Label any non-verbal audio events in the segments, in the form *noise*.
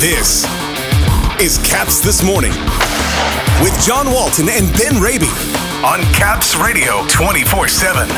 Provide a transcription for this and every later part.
This is Caps This Morning with John Walton and Ben Raby on Caps Radio 24 7.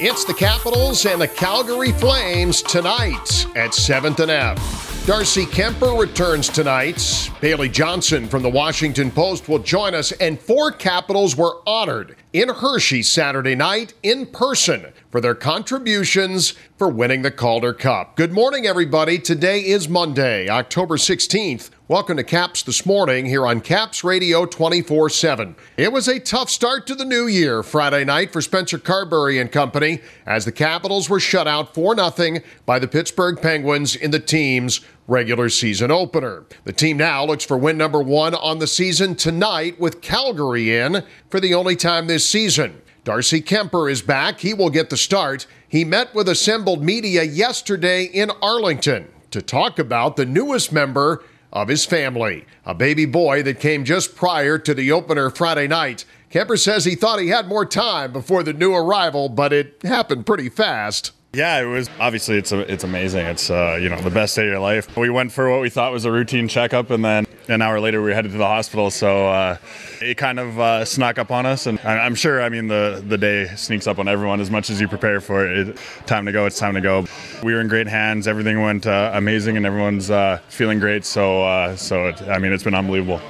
It's the Capitals and the Calgary Flames tonight at 7th and F. Darcy Kuemper returns tonight. Bailey Johnson from the Washington Post will join us, and four Capitals were honored in Hershey Saturday night in person for their contributions for winning the Calder Cup. Good morning, everybody. Today is Monday, October 16th. Welcome to Caps This Morning here on Caps Radio 24 7. It was a tough start to the new year Friday night for Spencer Carbery and company as the Capitals were shut out 4 0 by the Pittsburgh Penguins in the team's regular season opener. The team now looks for win number one on the season tonight with Calgary in for the only time this season. Darcy Kuemper is back. He will get the start. He met with assembled media yesterday in Arlington to talk about the newest member of his family, a baby boy that came just prior to the opener Friday night. Kuemper says he thought he had more time before the new arrival, but it happened pretty fast. Yeah, it was obviously it's a, it's amazing. It's uh, you know the best day of your life. We went for what we thought was a routine checkup, and then an hour later we were headed to the hospital. So uh, it kind of uh, snuck up on us, and I'm sure I mean the the day sneaks up on everyone as much as you prepare for it. it time to go, it's time to go. We were in great hands. Everything went uh, amazing, and everyone's uh, feeling great. So uh, so it, I mean it's been unbelievable.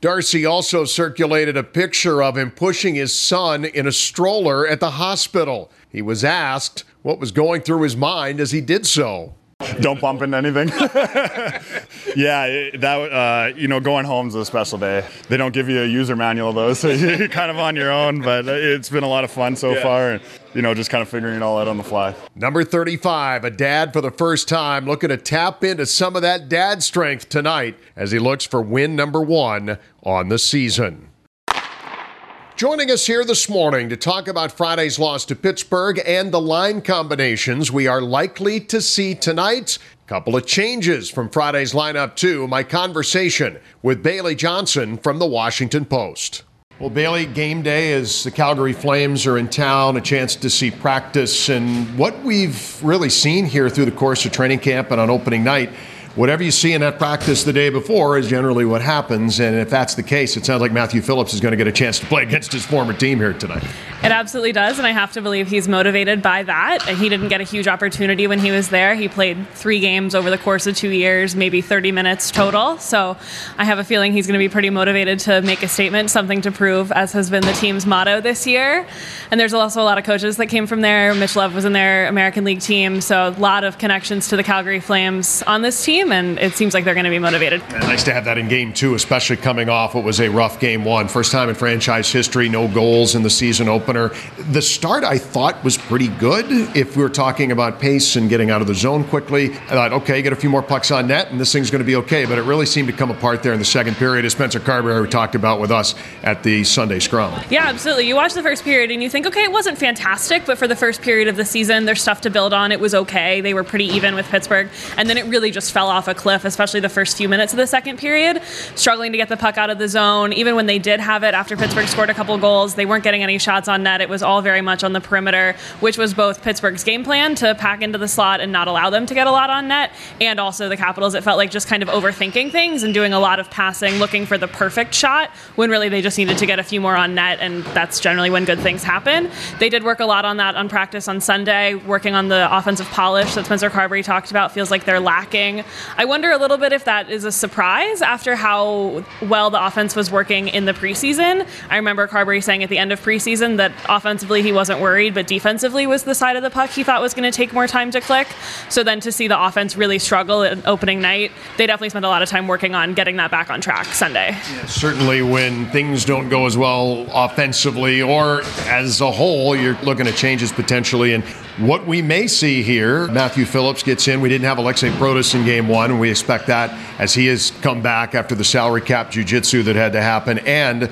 Darcy also circulated a picture of him pushing his son in a stroller at the hospital. He was asked what was going through his mind as he did so. Don't bump into anything. *laughs* yeah, that uh, you know, going home's a special day. They don't give you a user manual though, so *laughs* you're kind of on your own. But it's been a lot of fun so yeah. far, and you know, just kind of figuring it all out on the fly. Number 35, a dad for the first time, looking to tap into some of that dad strength tonight as he looks for win number one on the season. Joining us here this morning to talk about Friday's loss to Pittsburgh and the line combinations we are likely to see tonight. A couple of changes from Friday's lineup, too. My conversation with Bailey Johnson from the Washington Post. Well, Bailey, game day as the Calgary Flames are in town, a chance to see practice. And what we've really seen here through the course of training camp and on opening night whatever you see in that practice the day before is generally what happens. And if that's the case, it sounds like Matthew Phillips is going to get a chance to play against his former team here tonight. It absolutely does, and I have to believe he's motivated by that. He didn't get a huge opportunity when he was there. He played three games over the course of two years, maybe 30 minutes total. So I have a feeling he's going to be pretty motivated to make a statement, something to prove, as has been the team's motto this year. And there's also a lot of coaches that came from there. Mitch Love was in their American League team, so a lot of connections to the Calgary Flames on this team, and it seems like they're going to be motivated. And nice to have that in game two, especially coming off what was a rough game one. First time in franchise history, no goals in the season opener. The start I thought was pretty good. If we were talking about pace and getting out of the zone quickly, I thought, okay, get a few more pucks on net, and this thing's going to be okay. But it really seemed to come apart there in the second period, as Spencer Carbery talked about with us at the Sunday scrum. Yeah, absolutely. You watch the first period and you think, okay, it wasn't fantastic, but for the first period of the season, there's stuff to build on. It was okay. They were pretty even with Pittsburgh, and then it really just fell off a cliff, especially the first few minutes of the second period, struggling to get the puck out of the zone. Even when they did have it after Pittsburgh scored a couple goals, they weren't getting any shots on net. It was all very much on the perimeter, which was both Pittsburgh's game plan to pack into the slot and not allow them to get a lot on net, and also the Capitals. It felt like just kind of overthinking things and doing a lot of passing, looking for the perfect shot when really they just needed to get a few more on net, and that's generally when good things happen. They did work a lot on that on practice on Sunday, working on the offensive polish that Spencer Carbery talked about. Feels like they're lacking. I wonder a little bit if that is a surprise after how well the offense was working in the preseason. I remember Carbery saying at the end of preseason that offensively he wasn't worried, but defensively was the side of the puck he thought was going to take more time to click. So then to see the offense really struggle in opening night, they definitely spent a lot of time working on getting that back on track Sunday. Yeah, certainly when things don't go as well offensively or as a whole, you're looking at changes potentially. And what we may see here, Matthew Phillips gets in. We didn't have Alexei Protas in game one, and we expect that as he has come back after the salary cap jujitsu that had to happen. And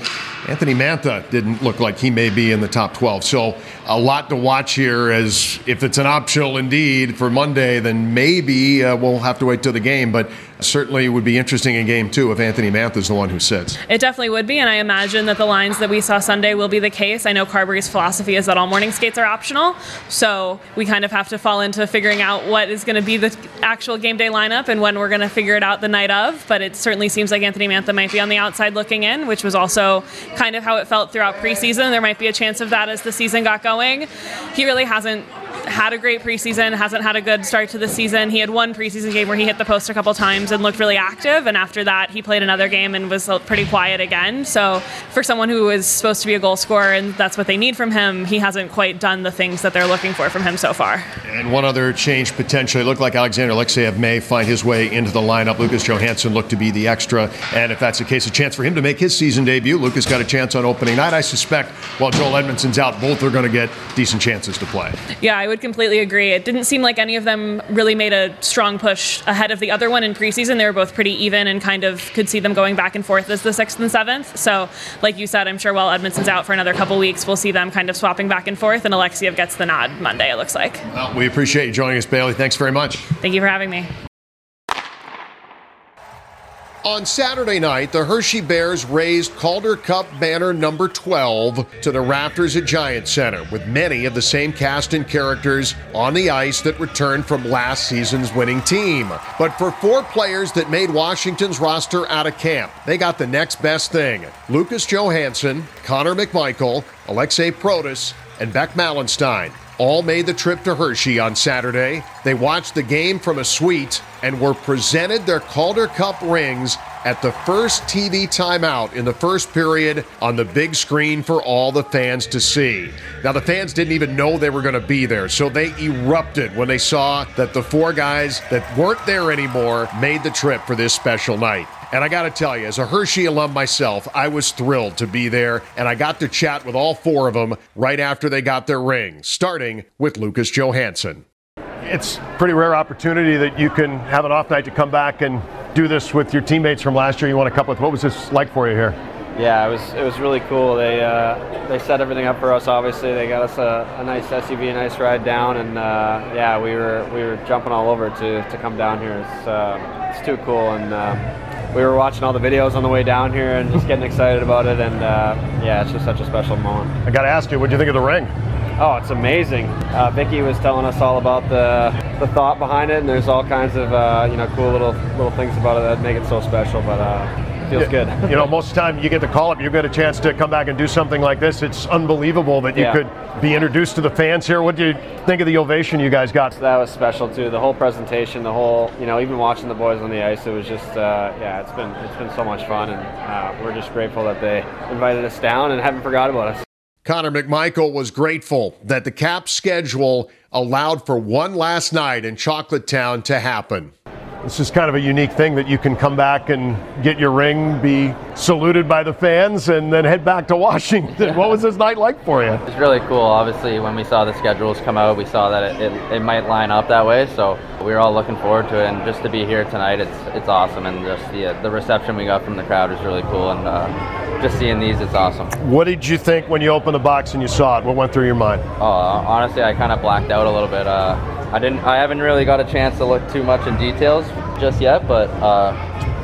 Anthony Mantha didn't look like he may be in the top 12. So a lot to watch here as if it's an optional indeed for Monday, then maybe uh, we'll have to wait till the game. But Certainly would be interesting in game two if Anthony Mantha is the one who sits. It definitely would be, and I imagine that the lines that we saw Sunday will be the case. I know Carbery's philosophy is that all morning skates are optional, so we kind of have to fall into figuring out what is going to be the actual game day lineup and when we're going to figure it out the night of. But it certainly seems like Anthony Mantha might be on the outside looking in, which was also kind of how it felt throughout preseason. There might be a chance of that as the season got going. He really hasn't had a great preseason, hasn't had a good start to the season. He had one preseason game where he hit the post a couple times and looked really active, and after that, he played another game and was pretty quiet again. So, for someone who is supposed to be a goal scorer and that's what they need from him, he hasn't quite done the things that they're looking for from him so far. And one other change potentially looked like Alexander Alexeyev may find his way into the lineup. Lucas Johansson looked to be the extra, and if that's the case, a chance for him to make his season debut. Lucas got a chance on opening night. I suspect while Joel Edmondson's out, both are going to get decent chances to play. Yeah, I would would completely agree. It didn't seem like any of them really made a strong push ahead of the other one in preseason. They were both pretty even and kind of could see them going back and forth as the sixth and seventh. So, like you said, I'm sure while Edmondson's out for another couple weeks, we'll see them kind of swapping back and forth, and Alexeyev gets the nod Monday, it looks like. Well, we appreciate you joining us, Bailey. Thanks very much. Thank you for having me. On Saturday night, the Hershey Bears raised Calder Cup banner number 12 to the Raptors at Giant Center, with many of the same cast and characters on the ice that returned from last season's winning team. But for four players that made Washington's roster out of camp, they got the next best thing Lucas Johansson, Connor McMichael, Alexei Protas, and Beck Malenstyn all made the trip to Hershey on Saturday. They watched the game from a suite and were presented their Calder Cup rings at the first TV timeout in the first period on the big screen for all the fans to see. Now, the fans didn't even know they were going to be there, so they erupted when they saw that the four guys that weren't there anymore made the trip for this special night. And I got to tell you, as a Hershey alum myself, I was thrilled to be there, and I got to chat with all four of them right after they got their rings, starting with Lucas Johansson. It's a pretty rare opportunity that you can have an off night to come back and do this with your teammates from last year. You won a cup with. What was this like for you here? Yeah, it was it was really cool. They uh, they set everything up for us. Obviously, they got us a, a nice SUV, a nice ride down, and uh, yeah, we were we were jumping all over to, to come down here. It's uh, it's too cool, and um, we were watching all the videos on the way down here and just getting *laughs* excited about it. And uh, yeah, it's just such a special moment. I got to ask you, what do you think of the ring? Oh, it's amazing. Uh, Vicky was telling us all about the the thought behind it, and there's all kinds of uh, you know cool little little things about it that make it so special. But uh, feels yeah, good. you know, *laughs* most of the time you get the call up, you get a chance to come back and do something like this. It's unbelievable that you yeah. could be introduced to the fans here. What do you think of the ovation you guys got? That was special too. The whole presentation, the whole, you know, even watching the boys on the ice, it was just, uh, yeah, it's been it's been so much fun, and uh, we're just grateful that they invited us down and haven't forgot about us. Connor McMichael was grateful that the cap schedule allowed for one last night in Chocolate Town to happen. This is kind of a unique thing that you can come back and get your ring, be saluted by the fans, and then head back to Washington. what was this night like for you? It's really cool. Obviously, when we saw the schedules come out, we saw that it, it, it might line up that way. So we are all looking forward to it. And just to be here tonight, it's it's awesome. And just the uh, the reception we got from the crowd is really cool. And uh, just seeing these, it's awesome. What did you think when you opened the box and you saw it? What went through your mind? Oh, honestly, I kind of blacked out a little bit. Uh, I didn't. I haven't really got a chance to look too much in details just yet, but uh,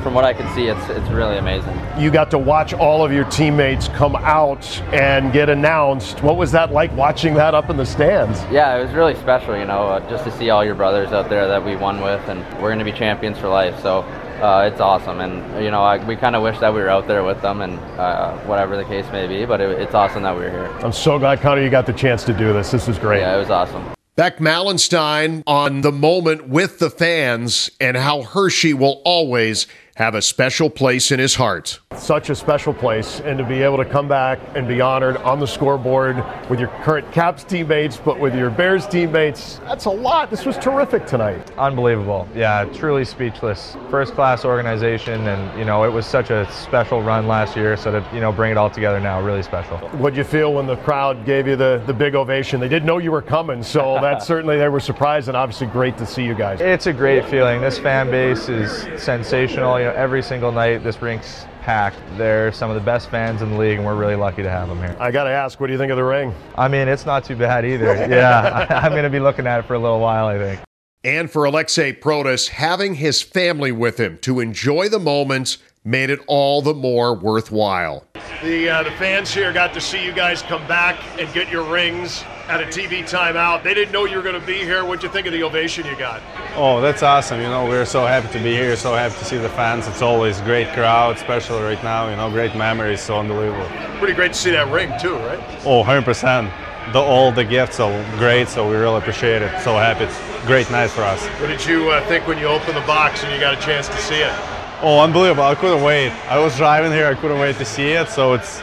from what I can see, it's it's really amazing. You got to watch all of your teammates come out and get announced. What was that like watching that up in the stands? Yeah, it was really special. You know, uh, just to see all your brothers out there that we won with, and we're going to be champions for life. So. Uh, it's awesome, and you know I, we kind of wish that we were out there with them, and uh, whatever the case may be. But it, it's awesome that we are here. I'm so glad, Connor, you got the chance to do this. This is great. Yeah, it was awesome. Beck Malenstyn on the moment with the fans and how Hershey will always have a special place in his heart. Such a special place, and to be able to come back and be honored on the scoreboard with your current Caps teammates, but with your Bears teammates, that's a lot. This was terrific tonight. Unbelievable. Yeah, truly speechless. First class organization, and, you know, it was such a special run last year, so to, you know, bring it all together now, really special. What'd you feel when the crowd gave you the, the big ovation? They didn't know you were coming, so *laughs* that certainly they were surprised, and obviously great to see you guys. It's a great feeling. This fan base is sensational you know, every single night this rink's packed. They're some of the best fans in the league, and we're really lucky to have them here. I got to ask, what do you think of the ring? I mean, it's not too bad either. *laughs* yeah, *laughs* I'm going to be looking at it for a little while, I think. And for Alexei Protas, having his family with him to enjoy the moments made it all the more worthwhile. The, uh, the fans here got to see you guys come back and get your rings at a TV timeout. They didn't know you were going to be here. What'd you think of the ovation you got? Oh, that's awesome. You know, we're so happy to be here, so happy to see the fans. It's always great crowd, especially right now. You know, great memories, so unbelievable. Pretty great to see that ring, too, right? Oh, 100%. The, all the gifts are great, so we really appreciate it. So happy. It's great night for us. What did you uh, think when you opened the box and you got a chance to see it? Oh, unbelievable. I couldn't wait. I was driving here, I couldn't wait to see it, so it's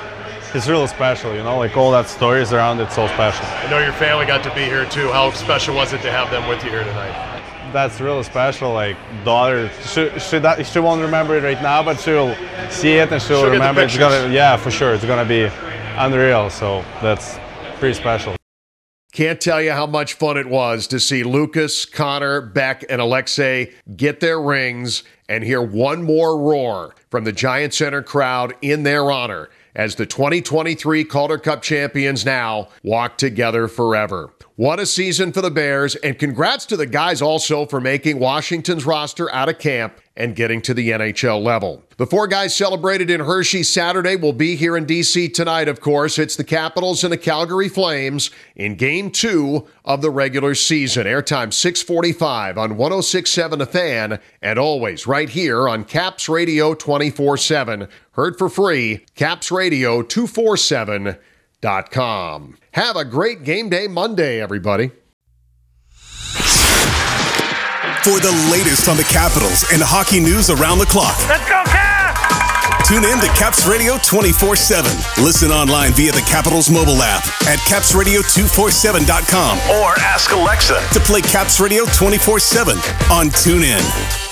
it's really special, you know, like all that stories around it, so special. I know your family got to be here too. How special was it to have them with you here tonight? That's really special. Like daughter, she she, she won't remember it right now, but she'll see it and she'll, She'll remember. It's gonna, yeah, for sure, it's gonna be unreal. So that's pretty special. Can't tell you how much fun it was to see Lucas, Connor, Beck, and Alexei get their rings and hear one more roar from the Giant Center crowd in their honor as the 2023 Calder Cup champions now walk together forever. What a season for the Bears, and congrats to the guys also for making Washington's roster out of camp and getting to the NHL level. The four guys celebrated in Hershey Saturday will be here in DC tonight, of course. It's the Capitals and the Calgary Flames in game two of the regular season. Airtime 645 on 1067 The Fan, and always right here on Caps Radio 24 7. Heard for free, capsradio247.com. Have a great game day Monday, everybody. For the latest on the Capitals and hockey news around the clock. Let's go, Caps! Tune in to Caps Radio 24 7. Listen online via the Capitals mobile app at capsradio247.com or ask Alexa to play Caps Radio 24 7 on TuneIn.